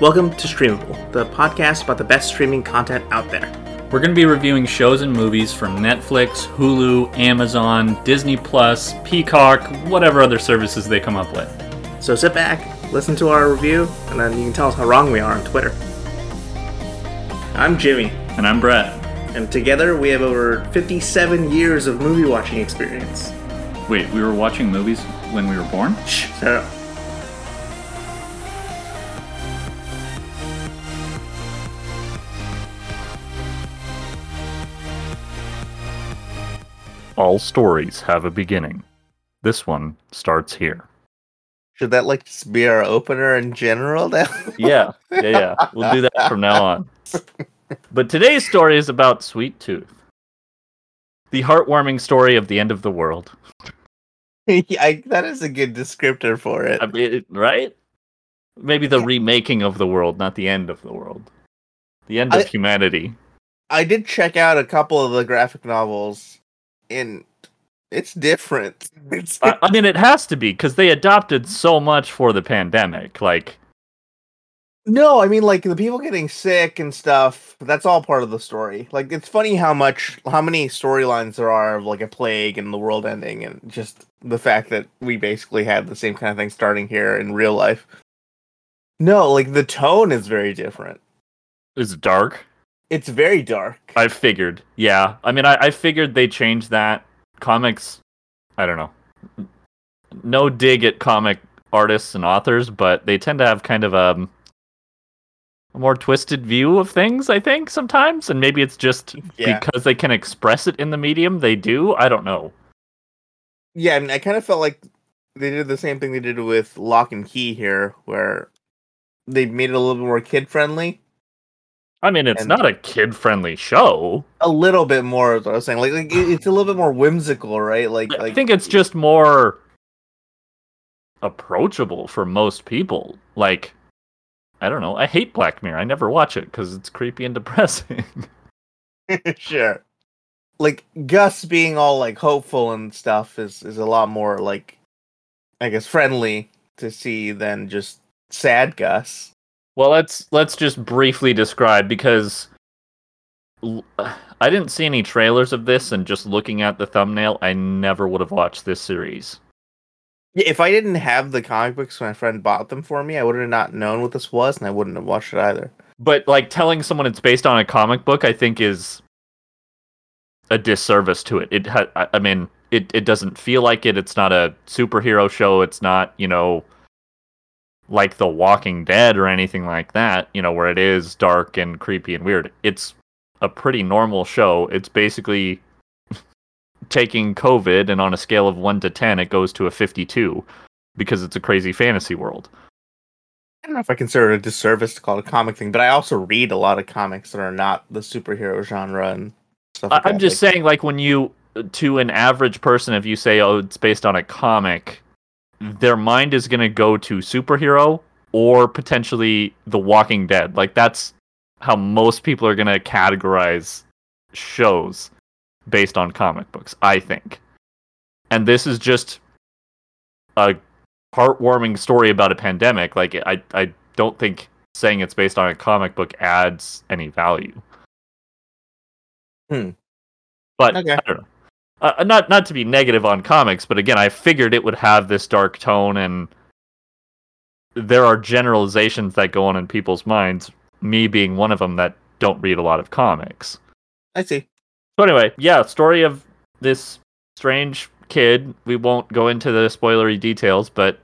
Welcome to Streamable, the podcast about the best streaming content out there. We're going to be reviewing shows and movies from Netflix, Hulu, Amazon, Disney Plus, Peacock, whatever other services they come up with. So sit back, listen to our review, and then you can tell us how wrong we are on Twitter. I'm Jimmy, And I'm Brett. and together we have over 57 years of movie watching experience. Wait, we were watching movies when we were born? Shh, shut up. All stories have a beginning. This one starts here. Should that like just be our opener in general now? Yeah, yeah, yeah. We'll do that from now on. But today's story is about Sweet Tooth. The heartwarming story of the end of the world. I, that is a good descriptor for it. I mean, right? Maybe the remaking of the world, not the end of the world. The end of I- humanity. I did check out a couple of the graphic novels, and it's different. It's, I, I mean, it has to be because they adopted so much for the pandemic. Like, no, I mean like the people getting sick and stuff. That's all part of the story. Like it's funny how much, how many storylines there are of like a plague and the world ending, and just the fact that we basically had the same kind of thing starting here in real life. No, like the tone is very different. it's dark. It's very dark. I figured. Yeah. I mean, I, I figured they changed that. Comics, I don't know. No dig at comic artists and authors, but they tend to have kind of um, a more twisted view of things, I think, sometimes. And maybe it's just Yeah. because they can express it in the medium they do. I don't know. Yeah, I mean, I kind of felt like they did the same thing they did with Locke and Key here, where they made it a little bit more kid friendly. I mean, it's And- not a kid friendly show. A little bit more, is what I was saying. Like, like it's a little bit more whimsical, right? Like, I like think it's just more approachable for most people. Like, I don't know. I hate Black Mirror. I never watch it because it's creepy and depressing. sure. Like Gus being all like hopeful and stuff is is a lot more like, I guess, friendly to see than just sad Gus. Well, let's let's just briefly describe because I didn't see any trailers of this, and just looking at the thumbnail, I never would have watched this series. Yeah, if I didn't have the comic books, my friend bought them for me. I would have not known what this was, and I wouldn't have watched it either. But like telling someone it's based on a comic book, I think is a disservice to it. It ha- I I mean, it it doesn't feel like it. It's not a superhero show. It's not you know like The Walking Dead or anything like that. You know where it is dark and creepy and weird. It's a pretty normal show. It's basically taking COVID and on a scale of one to ten, it goes to a fifty-two because it's a crazy fantasy world. I don't know if I consider it a disservice to call it a comic thing, but I also read a lot of comics that are not the superhero genre and stuff. Like I'm that. just Like, saying, like when you to an average person, if you say, "Oh, it's based on a comic," their mind is going to go to superhero or potentially The Walking Dead. Like that's how most people are going to categorize shows based on comic books. I think, and this is just a heartwarming story about a pandemic. Like I, I don't think saying it's based on a comic book adds any value. Hmm. But Okay. I don't know. Uh, not not to be negative on comics, but again, I figured it would have this dark tone, and there are generalizations that go on in people's minds. Me being one of them that don't read a lot of comics. I see. So anyway, yeah, story of this strange kid. We won't go into the spoilery details, but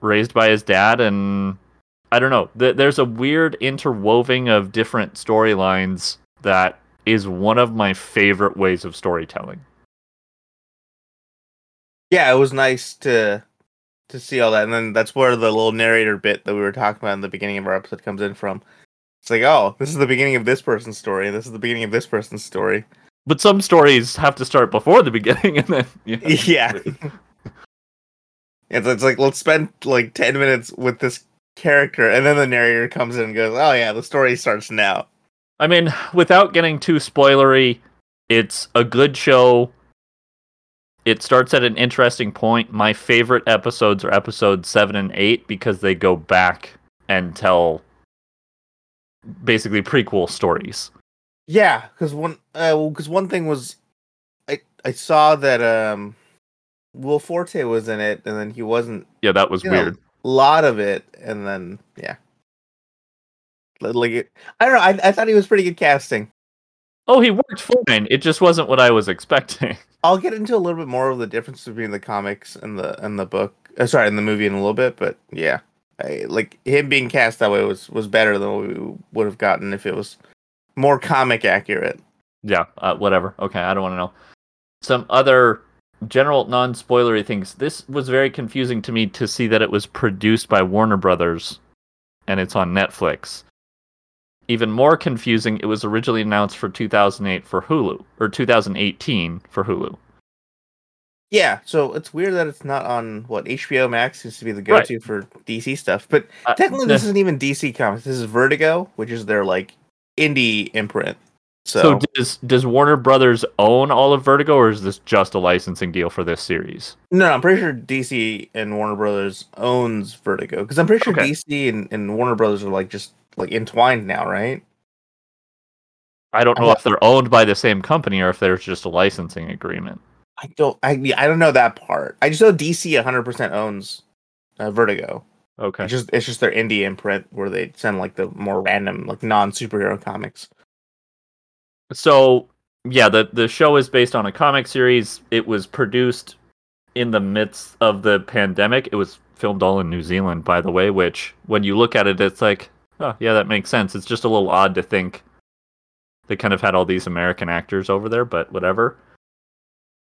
raised by his dad, and I don't know. Th- there's a weird interwoving of different storylines that is one of my favorite ways of storytelling. Yeah, it was nice to to see all that, and then that's where the little narrator bit that we were talking about in the beginning of our episode comes in from. It's like, oh, this is the beginning of this person's story. This is the beginning of this person's story. But some stories have to start before the beginning, and then you know, Yeah. It's, it's like let's spend like ten minutes with this character, and then the narrator comes in and goes, "Oh yeah, the story starts now." I mean, without getting too spoilery, it's a good show. It starts at an interesting point. My favorite episodes are episodes 7 and 8 because they go back and tell basically prequel stories. Yeah, because one uh, because one thing was, I I saw that um, Will Forte was in it, and then he wasn't Yeah, that was know, weird. a lot of it, and then yeah, like I don't know. I I thought he was pretty good casting. Oh, he worked fine. It just wasn't what I was expecting. I'll get into a little bit more of the difference between the comics and the and the book. Uh, sorry, in the movie in a little bit, but yeah, I, like him being cast that way was was better than what we would have gotten if it was more comic accurate. Yeah, uh, whatever. Okay, I don't want to know. Some other general non-spoilery things. This was very confusing to me to see that it was produced by Warner Brothers and it's on Netflix. Even more confusing, it was originally announced for 2008 for Hulu or 2018 for Hulu. Yeah, so it's weird that it's not on what HBO Max seems to be the go-to for DC stuff, but Uh, technically this isn't even DC Comics. This is Vertigo, which is their like indie imprint. So, so does does Warner Brothers own all of Vertigo or is this just a licensing deal for this series? no, I'm pretty sure DC and Warner Brothers owns Vertigo because I'm pretty sure Okay. DC and, and Warner Brothers are like just like entwined now, right? I don't know thought- if they're owned by the same company or if there's just a licensing agreement. I don't, I I don't know that part. I just know DC 100% owns uh, Vertigo. Okay. It's just it's just their indie imprint where they send like the more random like non superhero comics. So yeah, the the show is based on a comic series. It was produced in the midst of the pandemic. It was filmed all in New Zealand, by the way. Which, when you look at it, it's like, oh yeah, that makes sense. It's just a little odd to think they kind of had all these American actors over there, but whatever.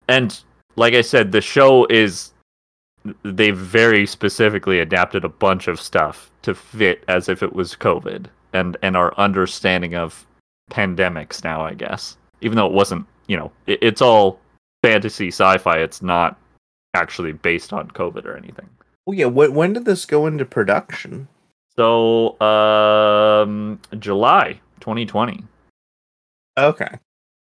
And like I said, the show is they very specifically adapted a bunch of stuff to fit as if it was COVID and and our understanding of pandemics now, I guess. Even though it wasn't, you know, it, it's all fantasy sci-fi. It's not actually based on COVID or anything. Oh yeah, when when did this go into production? So, um, July 2020, Okay.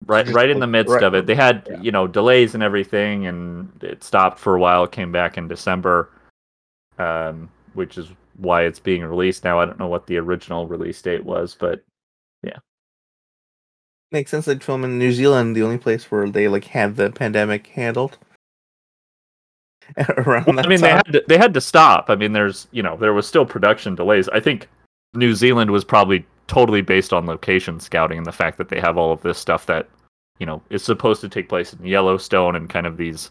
right, right in the midst right- of it. They had, yeah. you know, delays and everything, and it stopped for a while. It came back in December, um, which is why it's being released now. I don't know what the original release date was, but yeah. Makes sense they'd film in New Zealand, the only place where they like had the pandemic handled. Around that I mean, they had to, they had to stop. I mean, there's you know there was still production delays. I think New Zealand was probably totally based on location scouting and the fact that they have all of this stuff that you know is supposed to take place in Yellowstone and kind of these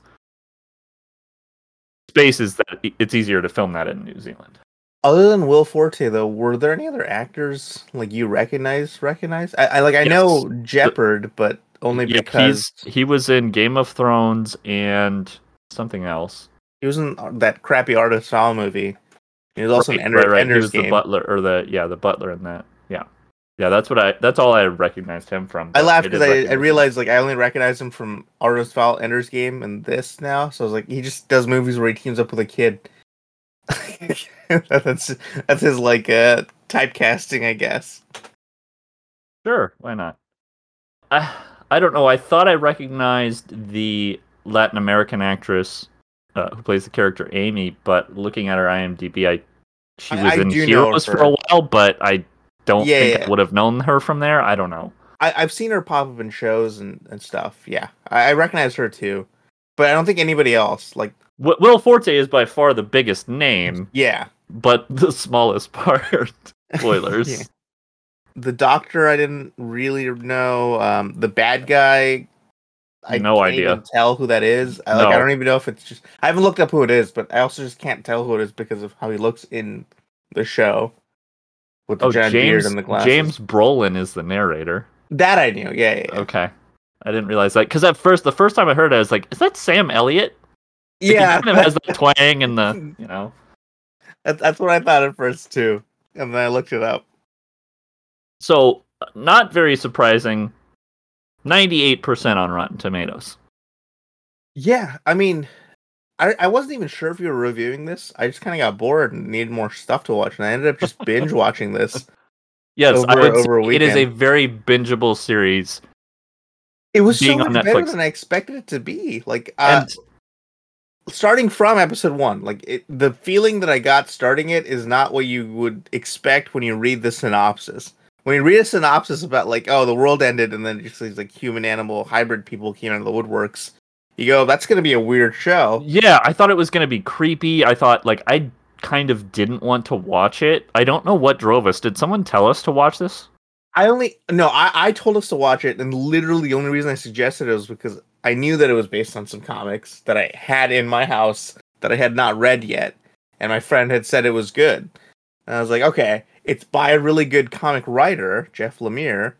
spaces that it's easier to film that in New Zealand. Other than Will Forte, though, were there any other actors like you recognize? Recognize? I, I like I know Jepperd, but only Yeah, because he was in Game of Thrones and something else. he was in that crappy Artemis Fowl movie. He was also Right, in Ender, right, right. He was Game. the butler or the yeah the butler in that. Yeah, yeah. That's what I. That's all I recognized him from. I laughed because I, I him. realized like I only recognized him from Artemis Fowl, Ender's Game, and this now. So I was like, he just does movies where he teams up with a kid. that's that's his like uh typecasting, I guess. Sure, why not? I I don't know. I thought I recognized the Latin American actress uh, who plays the character Amy, but looking at her IMDb, I she I- was I in Heroes for a while, but I don't Yeah, think yeah. I would have known her from there. I don't know. I, I've seen her pop up in shows and, and stuff. Yeah, I, I recognize her too, but I don't think anybody else. Like, Wi- Will Forte is by far the biggest name, yeah, but the smallest part. Spoilers. Yeah. the Doctor, I didn't really know. Um, the bad guy, I No can't idea. even tell who that is. I, like, I don't even know if it's just. I haven't looked up who it is, but I also just can't tell who it is because of how he looks in the show with the Oh, giant James beard and the glasses. James Brolin is the narrator. that I knew. Yeah, yeah, yeah. Okay. I didn't realize that because at first, the first time I heard it, I was like, "Is that Sam Elliott?" Like, yeah. he kind of has the twang and the, you know. That, that's what I thought at first too, and then I looked it up. So, not very surprising. Ninety-eight percent on Rotten Tomatoes. Yeah, I mean, I I wasn't even sure if you were reviewing this. I just kind of got bored and needed more stuff to watch, and I ended up just binge watching this. Yes, I Over- would over it is a very bingeable series. It was so much better than I expected it to be. Like, uh, And starting from episode one, like it, the feeling that I got starting it is not what you would expect when you read the synopsis. When you read a synopsis about like, oh, the world ended, and then just these like human animal hybrid people came out of the woodworks, you go, that's gonna be a weird show. Yeah, I thought it was gonna be creepy. I thought like I kind of didn't want to watch it. I don't know what drove us. Did someone tell us to watch this? I only no, I, I told us to watch it, and literally the only reason I suggested it was because I knew that it was based on some comics that I had in my house that I had not read yet, and my friend had said it was good. And I was like, okay, it's by a really good comic writer, Jeff Lemire,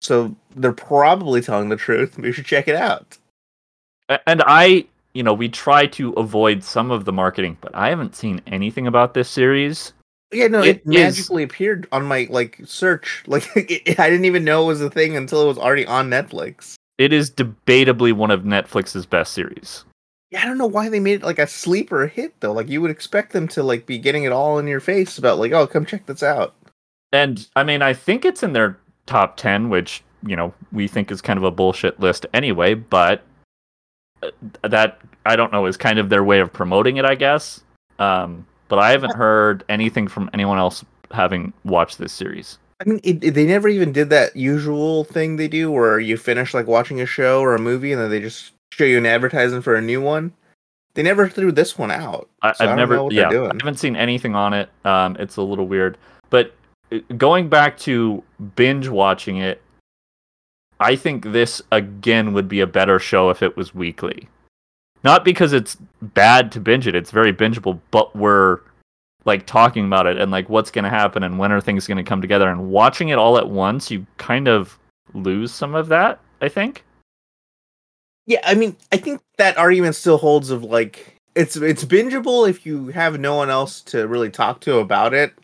so they're probably telling the truth. We should check it out. And I, you know, we try to avoid some of the marketing, but I haven't seen anything about this series. Yeah, no, it, it magically is... appeared on my like search. Like it, I didn't even know it was a thing until it was already on Netflix. It is debatably one of Netflix's best series. Yeah, I don't know why they made it like a sleeper hit though. Like you would expect them to like be getting it all in your face about like, oh, come check this out. And I mean, I think it's in their top ten, which you know we think is kind of a bullshit list anyway. But uh, that I don't know is kind of their way of promoting it, I guess. Um, but I haven't heard anything from anyone else having watched this series. I mean, it, it, they never even did that usual thing they do where you finish like watching a show or a movie and then they just show you an advertisement for a new one. They never threw this one out. I, have never, yeah, I haven't seen anything on it. Um, it's a little weird, but uh, going back to binge watching it, I think this again would be a better show if it was weekly. Not because it's bad to binge it; it's very bingeable, but we're like talking about it and like what's going to happen and when are things going to come together and watching it all at once you kind of lose some of that i think yeah i mean i think that argument still holds of like it's it's bingeable if you have no one else to really talk to about it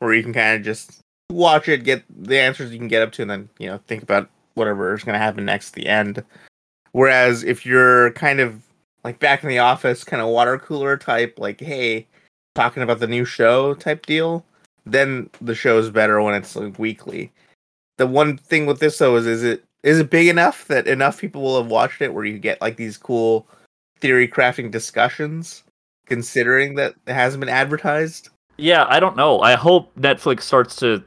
or you can kind of just watch it get the answers you can get up to and then you know think about whatever is going to happen next the end. Whereas if you're kind of like back in the office kind of water cooler type like hey talking about the new show type deal then the show is better when it's like weekly. The one thing with this though is is it is it big enough that enough people will have watched it where you get like these cool theory crafting discussions considering that it hasn't been advertised yeah i don't know i hope netflix starts to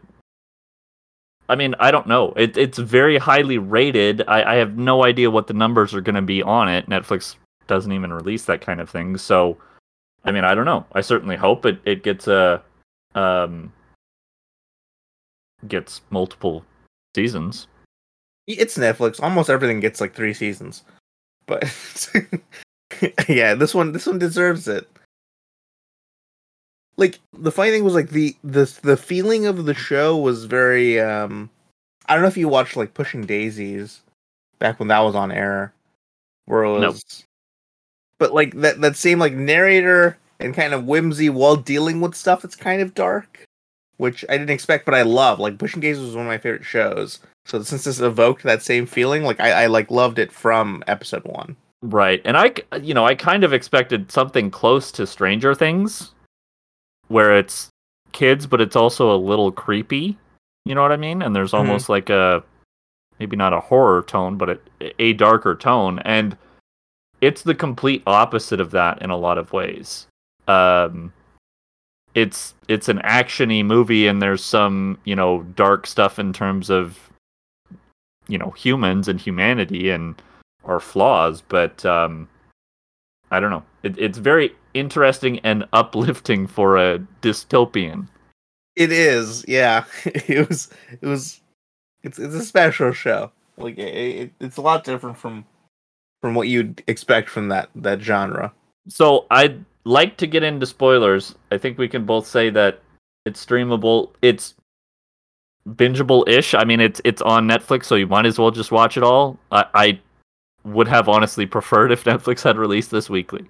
I mean, I don't know. It, it's very highly rated. I, I have no idea what the numbers are going to be on it. Netflix doesn't even release that kind of thing. So, I mean, I don't know. I certainly hope it, it gets a um gets multiple seasons. It's Netflix. Almost everything gets like three seasons. But yeah, this one this one deserves it. Like the funny thing was like the the the feeling of the show was very um I don't know if you watched like Pushing Daisies back when that was on air. Where it was nope but like that that same like narrator and kind of whimsy while dealing with stuff that's kind of dark, which I didn't expect, but I love. Like Pushing Daisies was one of my favorite shows. So since this evoked that same feeling, like I, I like loved it from episode one. Right, and I you know I kind of expected something close to Stranger Things, where it's kids, but it's also a little creepy. You know what I mean? And there's mm-hmm. almost mm-hmm. like a maybe not a horror tone, but a, a darker tone. And it's the complete opposite of that in a lot of ways. Um, it's it's an actiony movie, and there's some you know dark stuff in terms of you know humans and humanity and our flaws, but um, I don't know. It, it's very interesting and uplifting for a dystopian. It is, yeah. It was, it was, it's it's a special show. Like it, it, it's a lot different from from what you'd expect from that that genre. So I'd like to get into spoilers. I think we can both say that it's streamable. It's bingeable ish. I mean, it's it's on Netflix, so you might as well just watch it all. I, I would have honestly preferred if Netflix had released this weekly.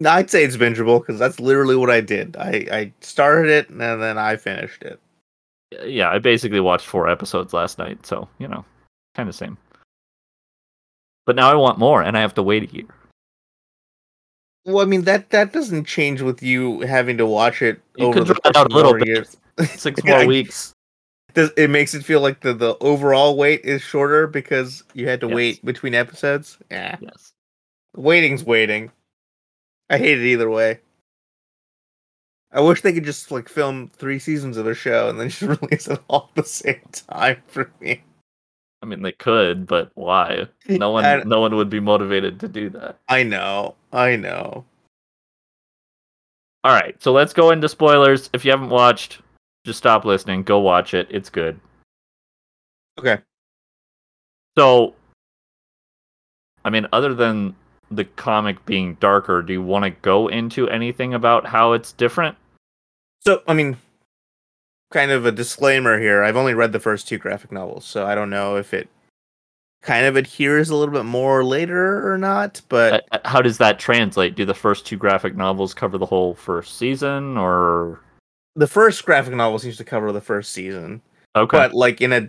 No, I'd say it's bingeable because that's literally what I did. I, I started it and then I finished it. Yeah, I basically watched four episodes last night, so you know, kind of same. But now I want more, and I have to wait a year. Well, I mean that that doesn't change with you having to watch it you over the out a little bit. Years. Six more weeks. Does it makes it feel like the the overall wait is shorter because you had to yes. wait between episodes? Yeah. Yes. Waiting's waiting. I hate it either way. I wish they could just like film three seasons of a show and then just release it all at the same time for me. I mean, they could, but why? No one, no one would be motivated to do that. I know, I know. All right, so let's go into spoilers. If you haven't watched, just stop listening. Go watch it. It's good. Okay. So, I mean, other than the comic being darker, do you want to go into anything about how it's different? So, I mean, kind of a disclaimer here. I've only read the first two graphic novels, so I don't know if it kind of adheres a little bit more later or not. But Uh, how does that translate? Do the first two graphic novels cover the whole first season, or the first graphic novel seems to cover the first season, okay? but like in a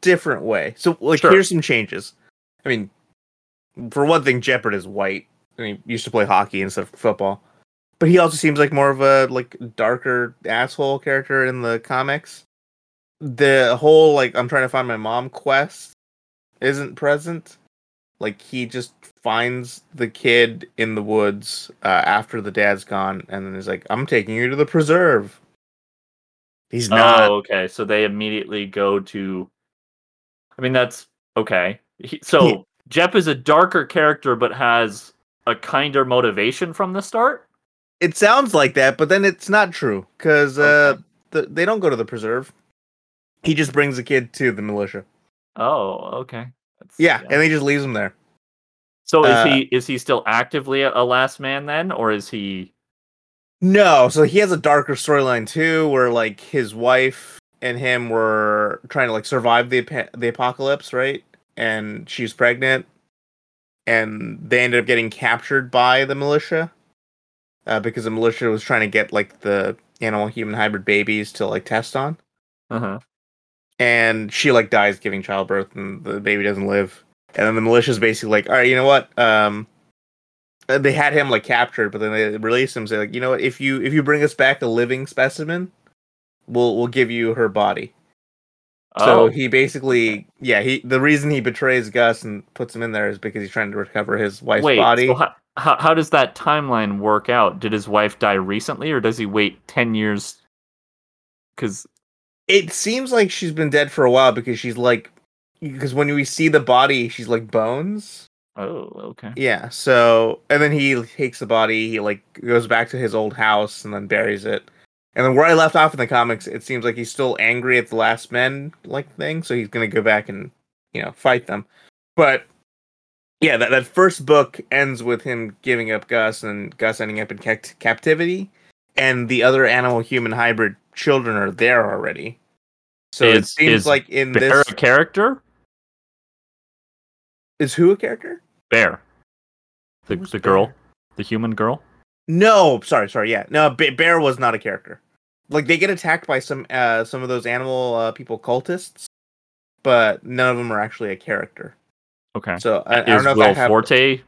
different way. So, like, Sure. here's some changes. I mean, for one thing, Jepperd is white. and he used to play hockey instead of football. But he also seems like more of a like darker asshole character in the comics. The whole like I'm trying to find my mom quest isn't present. Like he just finds the kid in the woods uh, after the dad's gone, and then he's like, "I'm taking you to the preserve." He's not. Oh, okay. So they immediately go to. I mean, that's okay. He, so Yeah. Jep is a darker character, but has a kinder motivation from the start. It sounds like that, but then it's not true because uh, Okay. the, they don't go to the preserve. He just brings the kid to the militia. Oh, okay. That's- Yeah, and he just leaves him there. So is uh, he is he still actively a, a last man then, or is he? No, so he has a darker storyline too, where like his wife and him were trying to like survive the the apocalypse, right? And she's pregnant, and they ended up getting captured by the militia uh, because the militia was trying to get like the animal human hybrid babies to like test on. Uh-huh. And she like dies giving childbirth and the baby doesn't live and then the militia's basically like all right you know what um they had him like captured but then they released him say like you know what if you if you bring us back a living specimen we'll we'll give you her body so oh, he basically yeah he the reason he betrays gus and puts him in there is because he's trying to recover his wife's wait. body So how, how how does that timeline work out? Did his wife die recently, or does he wait ten years? Because it seems like she's been dead for a while because she's like because when we see the body she's like bones oh, okay. Yeah, so and then he takes the body, he like goes back to his old house and then buries it. And then where I left off in the comics, it seems like he's still angry at the last men like thing, so he's gonna go back and, you know, fight them. But yeah, that, that first book ends with him giving up Gus and Gus ending up in cact- captivity, and the other animal human hybrid children are there already. So it seems is like in Bear this a character? is who a character? Bear. The Who's the girl, the human girl. No, sorry, sorry. Yeah, no, Bear was not a character. Like they get attacked by some uh some of those animal uh, people cultists, but none of them are actually a character. Okay. So I, I don't know Will if I have Forte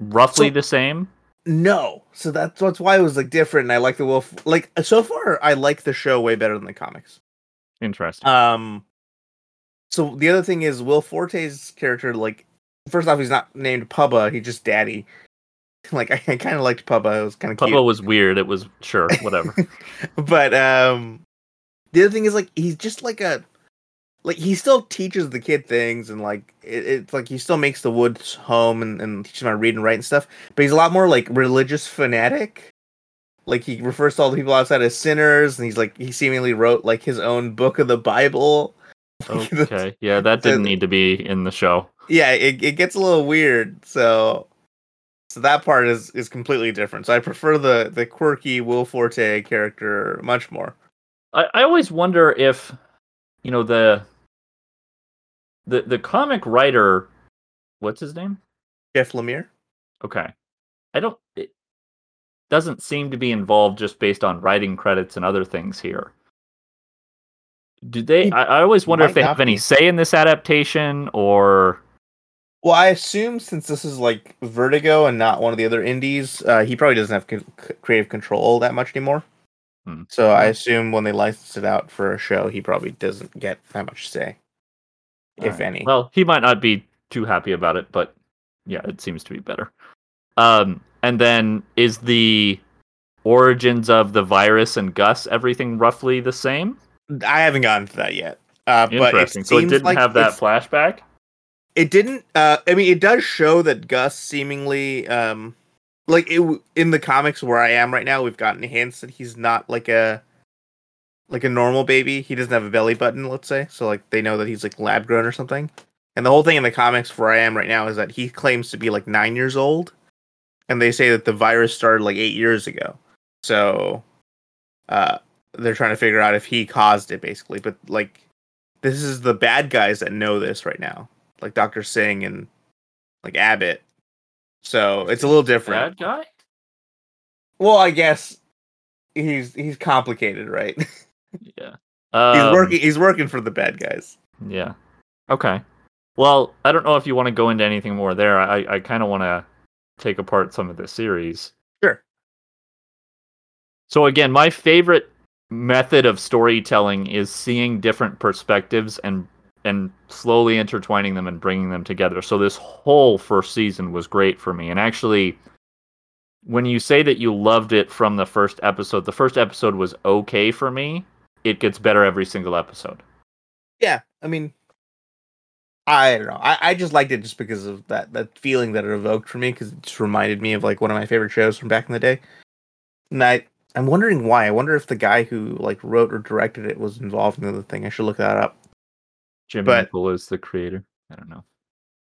roughly So- the same? No. So that's that's why it was like different. And I like the Wolf. Like so far, I like the show way better than the comics. Interesting. Um. So the other thing is Will Forte's character. Like first off, he's not named Pubba. He's just Daddy. Like I, I kind of liked Pubba. It was kind of cute. Was weird. It was sure, whatever. but um the other thing is like he's just like a like he still teaches the kid things and like it, it's like he still makes the woods home and, and teaches him how to read and write and stuff but he's a lot more like religious fanatic like he refers to all the people outside as sinners and he's like he seemingly wrote like his own book of the bible okay. Yeah, that didn't need to be in the show. yeah it, it gets a little weird so so that part is is completely different so i prefer the the quirky will forte character much more I, I always wonder if you know the the the comic writer what's his name? jeff lemire Okay. I don't it doesn't seem to be involved just based on writing credits and other things here. Do they I, I always wonder if they not have any say in this adaptation or Well, I assume since this is like Vertigo and not one of the other indies, uh, he probably doesn't have c- c- creative control that much anymore. Hmm. So I assume when they license it out for a show, he probably doesn't get that much say, if Alright. any. Well, he might not be too happy about it, but yeah, it seems to be better. Um, and then is the origins of the virus and Gus, everything roughly the same? I haven't gotten to that yet. Uh, but it so it didn't like have that flashback. It didn't. Uh, I mean, it does show that Gus seemingly, um, like it in the comics where I am right now, we've gotten hints that he's not like a like a normal baby. He doesn't have a belly button, let's say. So like they know that he's like lab grown or something. And the whole thing in the comics where I am right now is that he claims to be like nine years old, and they say that the virus started like eight years ago. So, uh, they're trying to figure out if he caused it, basically. But like, this is the bad guys that know this right now, like Doctor Singh and like Abbott. So it's a little different. Bad guy? Well, I guess he's he's complicated, right? Yeah. he's Um, working. He's working for the bad guys. Yeah. Okay. Well, I don't know if you want to go into anything more there. I, I kind of want to take apart some of the series. Sure. So again, my favorite method of storytelling is seeing different perspectives and and slowly intertwining them and bringing them together. So this whole first season was great for me. And actually when you say that you loved it from the first episode, the first episode was okay for me. It gets better every single episode. Yeah, I mean, I don't know. I, I just liked it just because of that that feeling that it evoked for me because it just reminded me of like one of my favorite shows from back in the day. And I I'm wondering why. I wonder if the guy who like wrote or directed it was involved in the thing. I should look that up. Jim But- Mickle is the creator. I don't know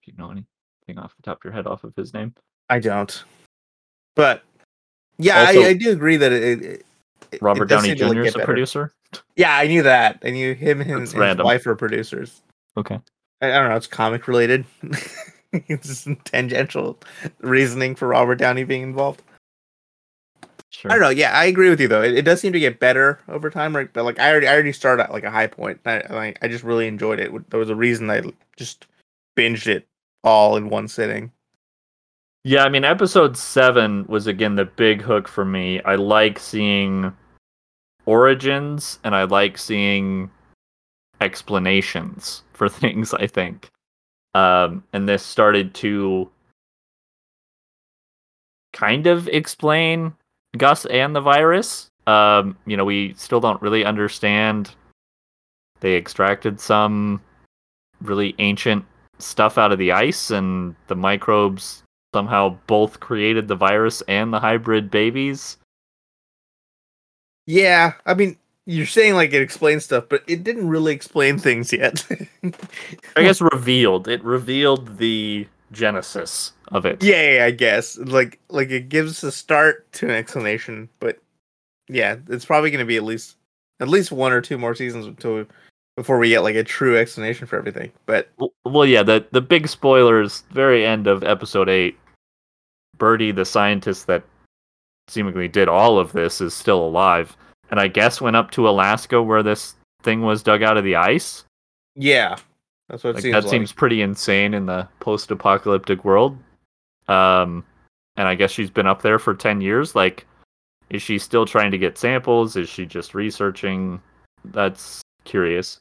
if you know anything off the top of your head off of his name. I don't. But yeah, Also- I, I do agree that it. it it- it Robert Downey seem to, like, Jr. is a better. producer. Yeah, I knew that. I knew him and, and his wife are producers. Okay. I, I don't know. It's comic related. it's just tangential reasoning for Robert Downey being involved. Sure. I don't know. Yeah, I agree with you though. It, it does seem to get better over time. Right? But like I already, I already started at like a high point. I, I, I just really enjoyed it. There was a reason I just binged it all in one sitting. Yeah, I mean, episode seven was again the big hook for me. I like seeing origins and I like seeing explanations for things, I think. Um, and this started to kind of explain Gus and the virus. Um, you know, we still don't really understand. They extracted some really ancient stuff out of the ice, and the microbes somehow both created the virus and the hybrid babies. Yeah, I mean, you're saying like it explains stuff, but it didn't really explain things yet. I guess revealed. It revealed the genesis of it. yeah, yeah, I guess like like it gives a start to an explanation, but yeah, it's probably going to be at least at least one or two more seasons until before we get like a true explanation for everything. But Well, yeah, the the big spoilers, very end of episode eight. Birdie, the scientist that seemingly did all of this, is still alive, and I guess went up to Alaska where this thing was dug out of the ice. yeah, that's what Like seems that like. seems pretty insane in the post-apocalyptic world. Um, and I guess she's been up there for ten years. Like, is she still trying to get samples? Is she just researching? That's curious.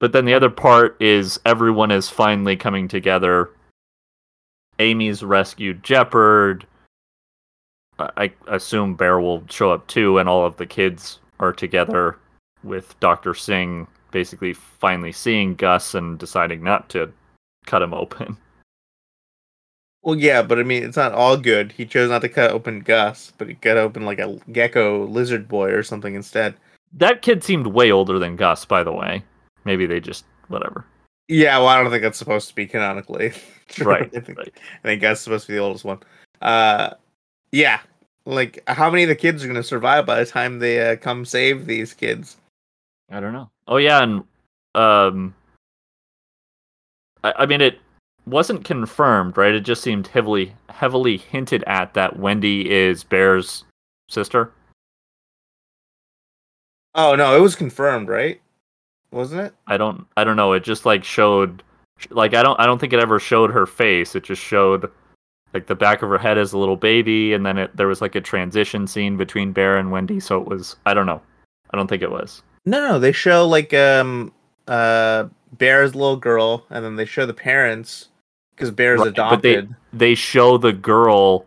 But then the other part is everyone is finally coming together. Amy's rescued Jepperd. I I assume Bear will show up too, and all of the kids are together with Dr. Singh basically finally seeing Gus and deciding not to cut him open. Well, yeah, but I mean, it's not all good. He chose not to cut open Gus, but he cut open like a gecko lizard boy or something instead. That kid seemed way older than Gus, by the way. Maybe they just whatever. Yeah, well, I don't think that's supposed to be canonically. Right, I think, right. I think Gus is supposed to be the oldest one. Uh, yeah. Like, how many of the kids are going to survive by the time they uh, come save these kids? I don't know. Oh yeah, and um, I, I mean it wasn't confirmed, right? It just seemed heavily heavily hinted at that Wendy is Bear's sister. Oh no, it was confirmed, right? Wasn't it? I don't I don't know. It just like showed like I don't I don't think it ever showed her face. It just showed like the back of her head as a little baby, and then it there was like a transition scene between Bear and Wendy. So it was I don't know. I don't think it was. No, no, they show like um uh Bear's little girl, and then they show the parents because Bear's Right, but they- adopted. They show the girl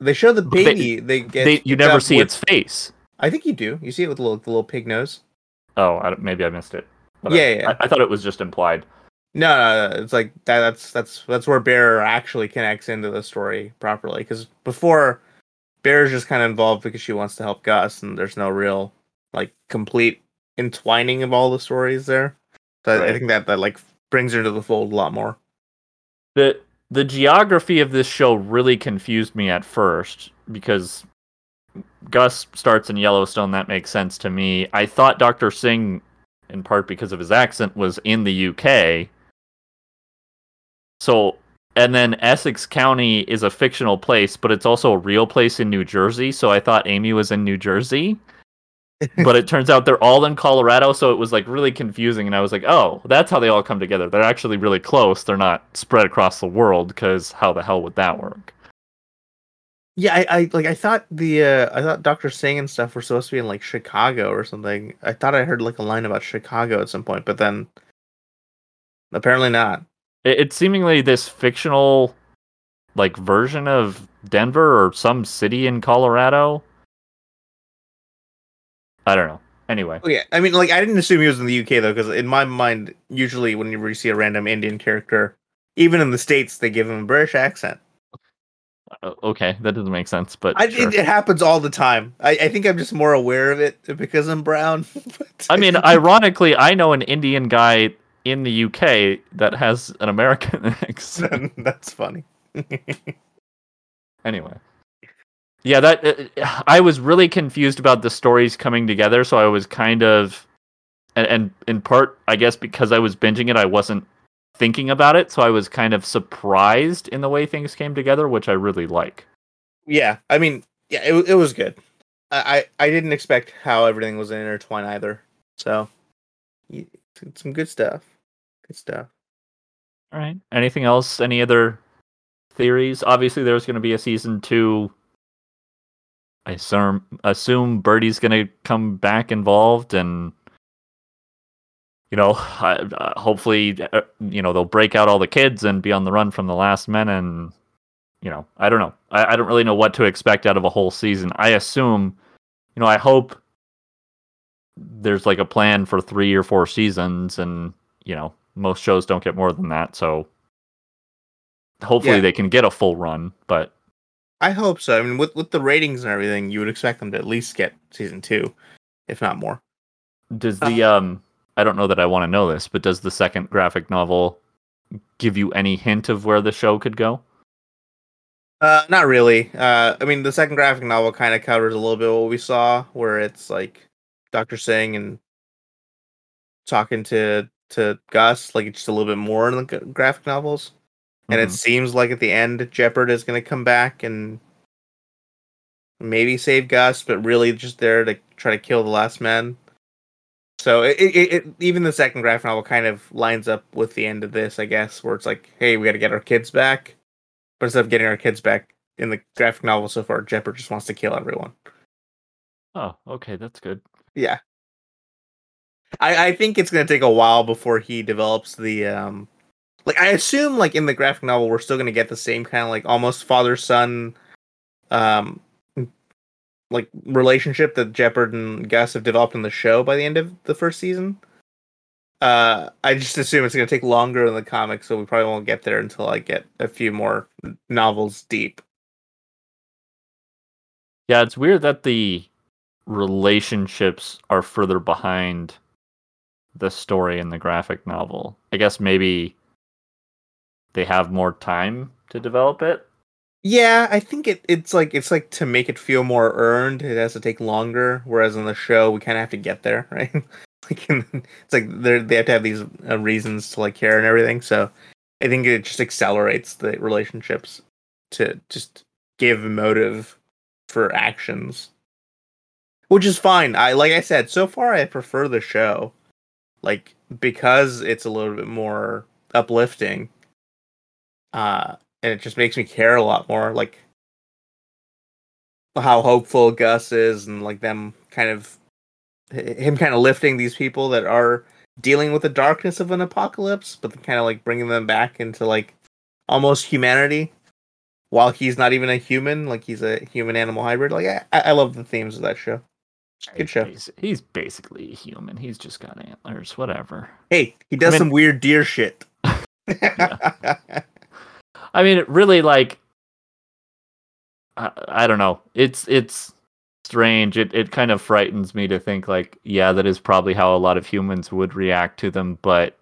They show the But they- baby. They, get. They, you never see with- its face. I think you do. You see it with the little, the little pig nose. Oh, I, maybe I missed it. But Yeah, I, yeah. I, I thought it was just implied. No, no, no, it's like that. That's that's that's where Bear actually connects into the story properly. Because before, Bear's just kind of involved because she wants to help Gus, and there's no real like complete entwining of all the stories there. So I- I think that that like brings her into the fold a lot more. the The geography of this show really confused me at first because Gus starts in Yellowstone. That makes sense to me. I thought Doctor Singh, in part because of his accent, was in the UK. So, and then Essex County is a fictional place, but it's also a real place in New Jersey. So I thought Amy was in New Jersey. But it turns out they're all in Colorado, so it was like really confusing. And I was like, oh, that's how they all come together. They're actually really close. They're not spread across the world because how the hell would that work? Yeah, I, I like I thought the uh I thought Doctor Singh and stuff were supposed to be in like Chicago or something. I thought I heard like a line about Chicago at some point, but then apparently not. It, it's seemingly this fictional, like version of Denver or some city in Colorado. I don't know. Anyway, Oh, yeah, I mean, like I didn't assume he was in the UK though, because in my mind, usually when you see a random Indian character, even in the states, they give him a British accent. uh, okay, that doesn't make sense, but I, sure. it, it happens all the time. I, I think I'm just more aware of it because I'm brown. I mean, ironically, I know an Indian guy in the UK that has an American accent. that's funny. anyway yeah that uh, i was really confused about the stories coming together so i was kind of and, and in part i guess because i was binging it i wasn't thinking about it so i was kind of surprised in the way things came together which i really like Yeah, I mean, yeah, it, it was good. I, I I didn't expect how everything was intertwined either. So, some good stuff. Good stuff. all right anything else any other theories obviously there's going to be a season two i assume assume birdie's going to come back involved and you know, I- uh, hopefully, uh, you know, they'll break out all the kids and be on the run from the last men. And, you know, I don't know. I, I don't really know what to expect out of a whole season. I assume, you know, I hope there's like a plan for three or four seasons. And, you know, most shows don't get more than that. So hopefully Yeah. they can get a full run. But I hope so. I mean, with with the ratings and everything, you would expect them to at least get season two, if not more. does the, um, I don't know that I want to know this, but does the second graphic novel give you any hint of where the show could go? Uh, not really. Uh, I mean, the second graphic novel kind of covers a little bit what we saw, where it's like Doctor Singh and talking to to Gus, like it's just a little bit more in the graphic novels. And it Mhm. seems like at the end, Jepperd is going to come back and maybe save Gus, but really just there to try to kill the last man. So it, it, it even the second graphic novel kind of lines up with the end of this, I guess, where it's like, hey, we got to get our kids back. But instead of getting our kids back in the graphic novel so far, Jepperd just wants to kill everyone. Oh, okay, that's good. Yeah. I, I think it's gonna take a while before he develops the um like I assume like in the graphic novel we're still gonna get the same kind of like almost father son um like relationship that Jepperd and Gus have developed in the show by the end of the first season. Uh I just assume it's gonna take longer in the comics, so we probably won't get there until I get a few more novels deep. Yeah, it's weird that the relationships are further behind the story in the graphic novel. I guess maybe they have more time to develop it. Yeah, I think it it's like it's like to make it feel more earned, it has to take longer. Whereas in the show, we kind of have to get there, right? like in, it's like they they have to have these uh, reasons to like care and everything. So I think it just accelerates the relationships to just give motive for actions, which is fine. I like I said so far, I prefer the show, like because it's a little bit more uplifting. Uh, and it just makes me care a lot more like how hopeful gus is and like them kind of him kind of lifting these people that are dealing with the darkness of an apocalypse but kind of like bringing them back into like almost humanity while he's not even a human, like he's a human animal hybrid. Like I, I love the themes of that show. Good show. basi- He's basically a human. He's just got antlers. Whatever. Hey, he does I mean- some weird deer shit. I mean, it really like I, I don't know. It's it's strange. It it kind of frightens me to think like, yeah, that is probably how a lot of humans would react to them, but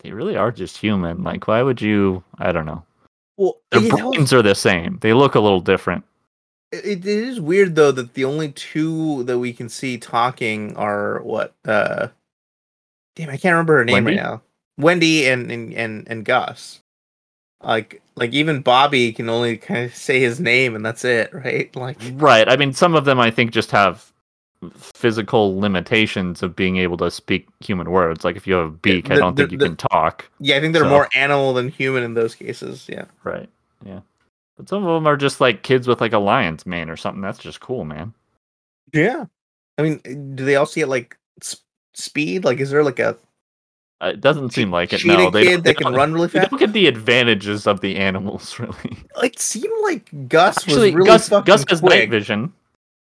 they really are just human. Like, why would you? I don't know. well, Their that are the same. They look a little different. it, it is weird though that the only two that we can see talking are what? uh Damn, I can't remember her name Wendy? right now. Wendy and and and, and Gus. Like like even Bobby can only kind of say his name and that's it, right? Like Right. I mean, some of them I think just have physical limitations of being able to speak human words. Like if you have a beak, I don't think you the- can talk. yeah, I think they're So- more animal than human in those cases. Yeah. Right. Yeah. But some of them are just like kids with like a lion's mane or something. That's just cool, man. Yeah. I mean, do they all see it like s- speed? Like, is there like a Uh, it doesn't seem like it. cheetah No, they kid they that can run really fast? Look at the advantages of the animals, really. It seemed like Gus Actually, was really Gus fucking Gus has night vision.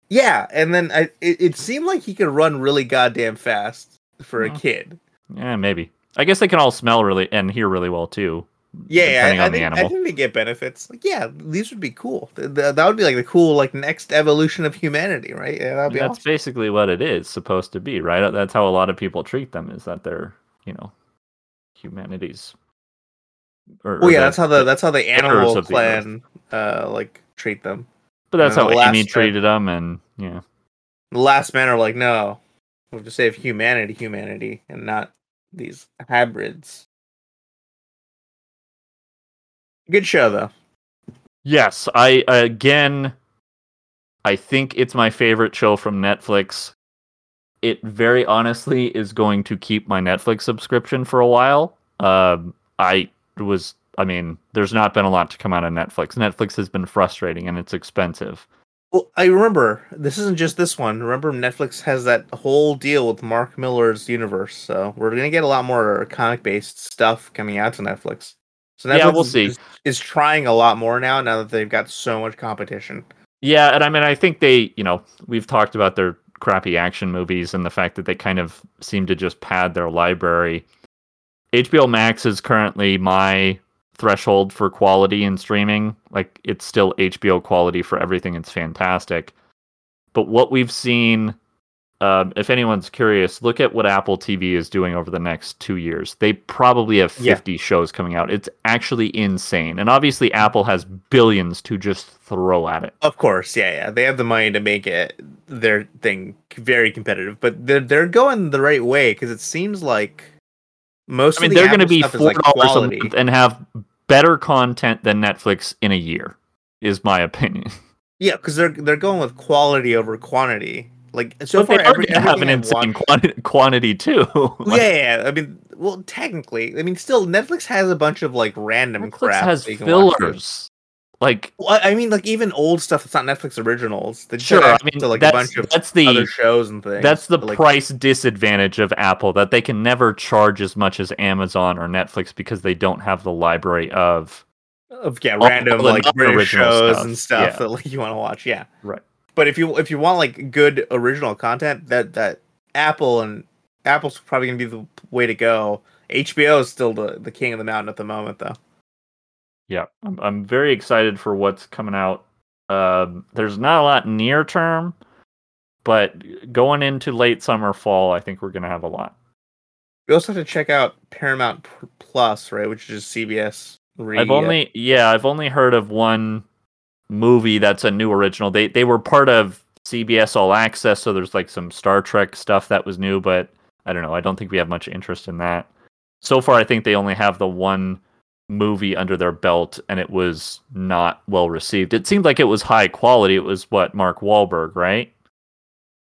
Yeah, and then I, it, it seemed like he could run really goddamn fast for a kid. Yeah, maybe. I guess they can all smell really and hear really well too. Yeah, depending I, I on the think I think they get benefits. Like, yeah, these would be cool. Th- th- that would be like the cool like next evolution of humanity, right? Yeah, that'd be That's awesome. basically what it is supposed to be, right? That's how a lot of people treat them. Is that they're, you know, humanity's. Or, Well, or yeah, that's how the that's how the animal of the clan uh like treat them. But that's how the Amy uh, treated them, and yeah. The last men are like, no, we have to save humanity, humanity, and not these hybrids. Good show though. Yes, I again I think it's my favorite show from Netflix. It very honestly is going to keep my Netflix subscription for a while. Um I was I mean, there's not been a lot to come out of Netflix. Netflix has been frustrating and it's expensive. Well, I remember this isn't just this one. Remember, Netflix has that whole deal with Mark Millar's universe, so we're gonna get a lot more comic-based stuff coming out to Netflix. So Netflix Yeah, we'll see. Is, is trying a lot more now. Now that they've got so much competition. Yeah, and I mean I think they, you know, we've talked about their crappy action movies and the fact that they kind of seem to just pad their library. HBO Max is currently my threshold for quality in streaming. Like it's still HBO quality for everything. It's fantastic. But what we've seen, um, if anyone's curious, look at what Apple TV is doing over the next two years. They probably have Yeah. 50 shows coming out. It's actually insane. And obviously, Apple has billions to just throw at it. Of course, yeah, yeah. They have the money to make it their thing very competitive, but they're they're going the right way because it seems like most. I mean, of the they're going to be stuff is, four like, dollars quality. a month and have better content than Netflix in a year. Is my opinion. Yeah, because they're they're going with quality over quantity. Like so but far, they are every, have an insane quantity, quantity too. Like, yeah. I mean, well, technically, I mean, still, Netflix has a bunch of like random Netflix crap. has that you can watch, too. fillers. Like Well, I mean, like even old stuff that's not Netflix originals. Just sure, I mean to, like that's a bunch of that's other shows and things. that's the but, like, price disadvantage of Apple that they can never charge as much as Amazon or Netflix because they don't have the library of of yeah, random like British shows stuff, and stuff yeah. that like you want to watch. Yeah, right. But if you if you want like good original content, that that Apple and Apple's probably gonna be the way to go. HBO is still the the king of the mountain at the moment, though. Yeah, I'm, I'm very excited for what's coming out. Um, there's not a lot near term, but going into late summer, fall, I think we're gonna have a lot. We also have to check out Paramount Plus, right, which is just CBS. I've only yeah, I've only heard of one movie that's a new original. They they were part of CBS All Access, so there's like some Star Trek stuff that was new, but I don't know. I don't think we have much interest in that. So far, I think they only have the one movie under their belt, and it was not well received. It seemed like it was high quality. It was what Mark Wahlberg, right?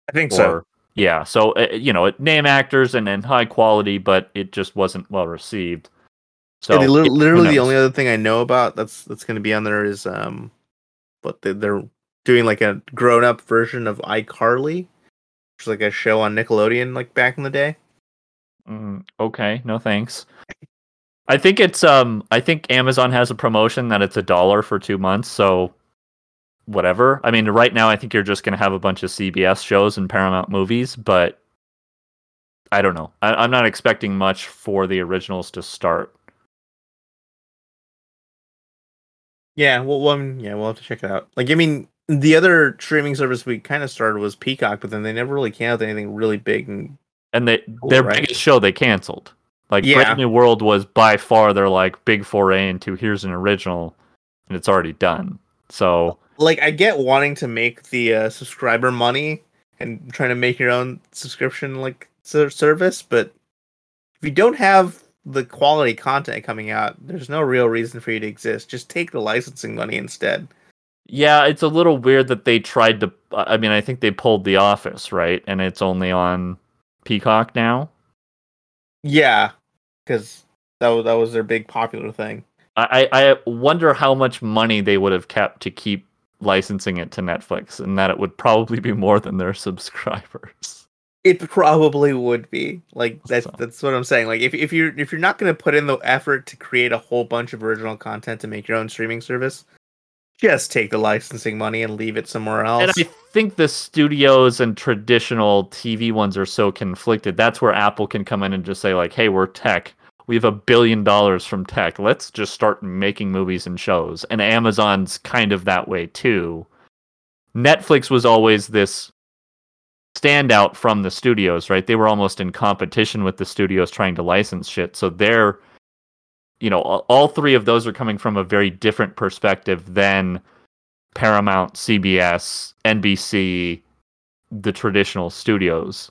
I think so. Yeah, so uh, you know, it- name actors and and high quality, but it just wasn't well received. So Yeah, they li- it- literally the only other thing I know about that's that's going to be on there is um, but they, they're doing like a grown up version of iCarly, which is like a show on Nickelodeon like back in the day. Mm, okay, no thanks. I think it's um I think Amazon has a promotion that it's a dollar for two months, so whatever. I mean, right now I think you're just gonna have a bunch of CBS shows and Paramount movies, but I don't know. I, I'm not expecting much for the originals to start. Yeah, well, one, yeah, we'll have to check it out. Like, I mean, the other streaming service we kind of started was Peacock, but then they never really came out with anything really big. And And they Cool, their right? biggest show they canceled. Like Yeah. Brave New World was by far their like big foray into here's an original, and it's already done. So like, I get wanting to make the uh, subscriber money and trying to make your own subscription like service, but if you don't have the quality content coming out, there's no real reason for you to exist. Just take the licensing money instead. yeah, it's a little weird that they tried to. I mean, I think they pulled The Office right, and it's only on Peacock now. Yeah, because that was that was their big popular thing. I, I I wonder how much money they would have kept to keep licensing it to Netflix, and that it would probably be more than their subscribers. It probably would be like that's So- that's what I'm saying. Like if if you're if you're not going to put in the effort to create a whole bunch of original content to make your own streaming service, just take the licensing money and leave it somewhere else. And I think the studios and traditional TV ones are so conflicted. That's where Apple can come in and just say, like, hey, we're tech. We have a billion dollars from tech. Let's just start making movies and shows. And Amazon's kind of that way too. Netflix was always this standout from the studios, right? They were almost in competition with the studios trying to license shit. So they're, you know, all- three of those are coming from a very different perspective than Paramount, CBS, NBC, the traditional studios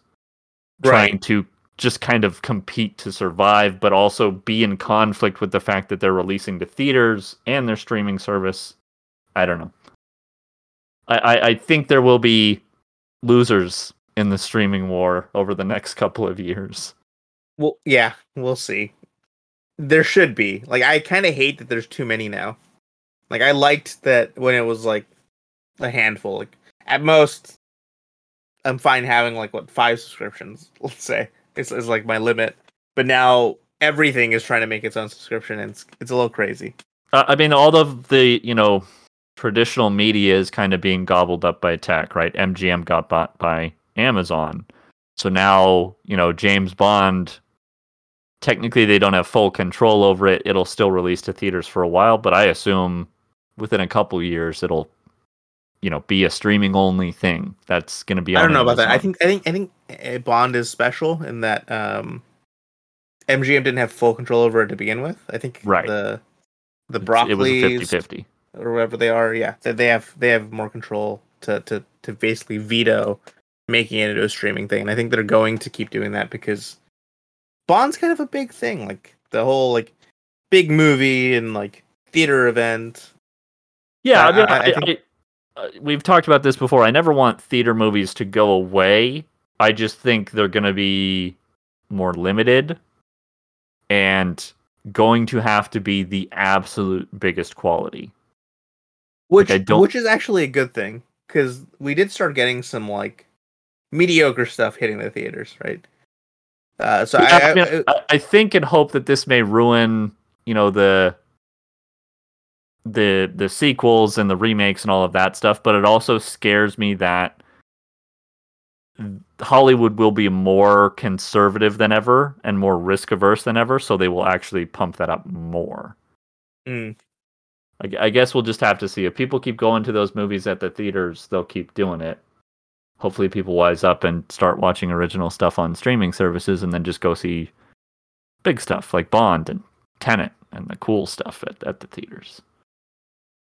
trying to just kind of compete to survive, but also be in conflict with the fact that they're releasing to theaters and their streaming service. I don't know. I, I, I think there will be losers in the streaming war over the next couple of years. Well, yeah, we'll see. There should be. Like I kind of hate that there's too many now. Like I liked that when it was like a handful. Like at most, I'm fine having like what five subscriptions. Let's say it's, it's like my limit. But now everything is trying to make its own subscription, and it's it's a little crazy. Uh, I mean, all of the you know traditional media is kind of being gobbled up by tech, right? MGM got bought by Amazon, so now you know James Bond. Technically, they don't have full control over it. It'll still release to theaters for a while, but I assume within a couple years it'll, you know, be a streaming only thing. That's going to be. I don't on know about that. I think I think I think uh, Bond is special in that um, MGM didn't have full control over it to begin with. I think Right. the the It was a broccoli 50-50. Or whatever they are, yeah, they, they have they have more control to to to basically veto making it into a streaming thing. And I think they're going to keep doing that because Bond's kind of a big thing, like the whole like big movie and like theater event. Yeah, I- I, mean, I- I think- uh, we've talked about this before. I never want theater movies to go away. I just think they're going to be more limited and going to have to be the absolute biggest quality. Which don't- which is actually a good thing because we did start getting some like mediocre stuff hitting the theaters, right? Uh, so Yeah, I, I, I, mean, I, I think and hope that this may ruin, you know, the the the sequels and the remakes and all of that stuff. But it also scares me that Hollywood will be more conservative than ever and more risk averse than ever, so they will actually pump that up more. Mm. I, I guess we'll just have to see. If people keep going to those movies at the theaters, they'll keep doing it. Hopefully, people wise up and start watching original stuff on streaming services, and then just go see big stuff like Bond and Tenet and the cool stuff at, at the theaters.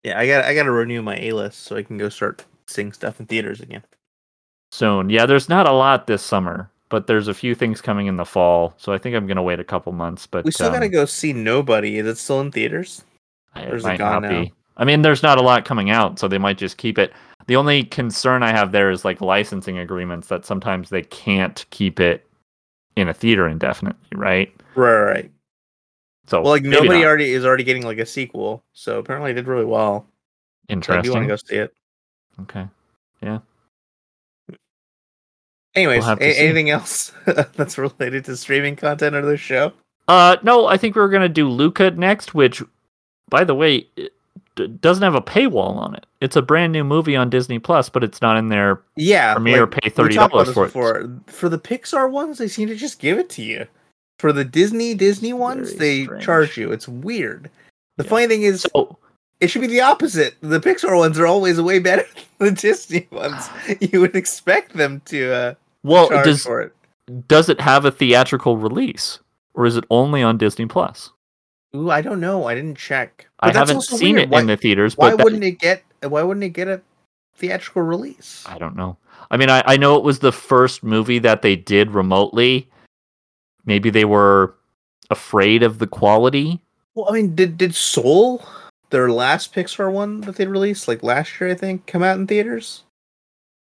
yeah, I got I got to renew my A list so I can go start seeing stuff in theaters again. Soon, yeah. There's not a lot this summer, but there's a few things coming in the fall, so I think I'm gonna wait a couple months. But We still um, got to go see Nobody. Is it still in theaters? It might not now? be. I mean, there's not a lot coming out, so they might just keep it. The only concern I have there is like licensing agreements that sometimes they can't keep it in a theater indefinitely, right? Right, right. So Well, like nobody not. already is already getting like a sequel, so apparently it did really well. So I do interesting. want to go see it. Okay. Yeah. Anyways, to a- anything else that's related to streaming content or the show? Uh, no, I think we are gonna do Luca next, which, by the way, it d- doesn't have a paywall on it. It's a brand new movie on Disney Plus, but it's not in there. Yeah, Premiere like, pay thirty dollars this for it. before. For the Pixar ones, they seem to just give it to you. For the Disney Disney ones, Very they strange. charge you. It's weird. The Yeah. funny thing is, So it should be the opposite. The Pixar ones are always way better than the Disney ones. You would expect them to uh, well, charge does for it. does it have a theatrical release, or is it only on Disney Plus? Ooh, I don't know. I didn't check. I But that's haven't seen weird. it Why, in the theaters, why that- wouldn't it get? Why wouldn't it get a theatrical release? I don't know. I mean, I, I know it was the first movie that they did remotely. Maybe they were afraid of the quality. Well, I mean, did did Soul, their last Pixar one that they released, like last year, I think, come out in theaters?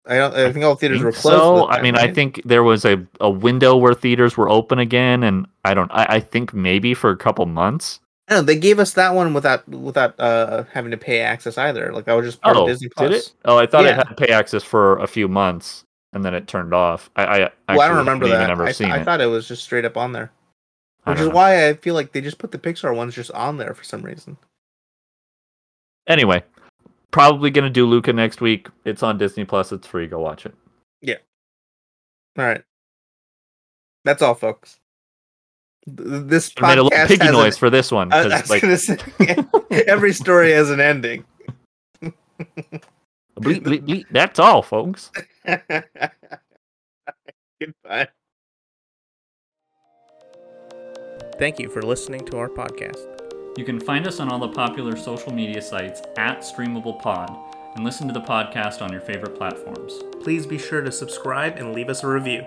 I don't. I think all theaters think were closed. so. that I mean, I think there was a, a window where theaters were open again, and I don't. I, I think maybe for a couple months. I they gave us that one without without uh having to pay access either. Like I was just part Oh, of Disney Plus. did it? Oh, I thought it Yeah. had pay access for a few months, and then it turned off. I, I Well, I don't remember that. I, seen I it. thought it was just straight up on there, which is know. why I feel like they just put the Pixar ones just on there for some reason. Anyway, probably gonna do Luca next week. It's on Disney Plus. It's free. Go watch it. Yeah. All right, that's all, folks. Th- This I made a little piggy has an- noise for this one I, I because like gonna say every story has an ending. bleep, bleep, bleep. that's all, folks. Goodbye. Thank you for listening to our podcast. You can find us on all the popular social media sites at Streamable Pod and listen to the podcast on your favorite platforms. Please be sure to subscribe and leave us a review.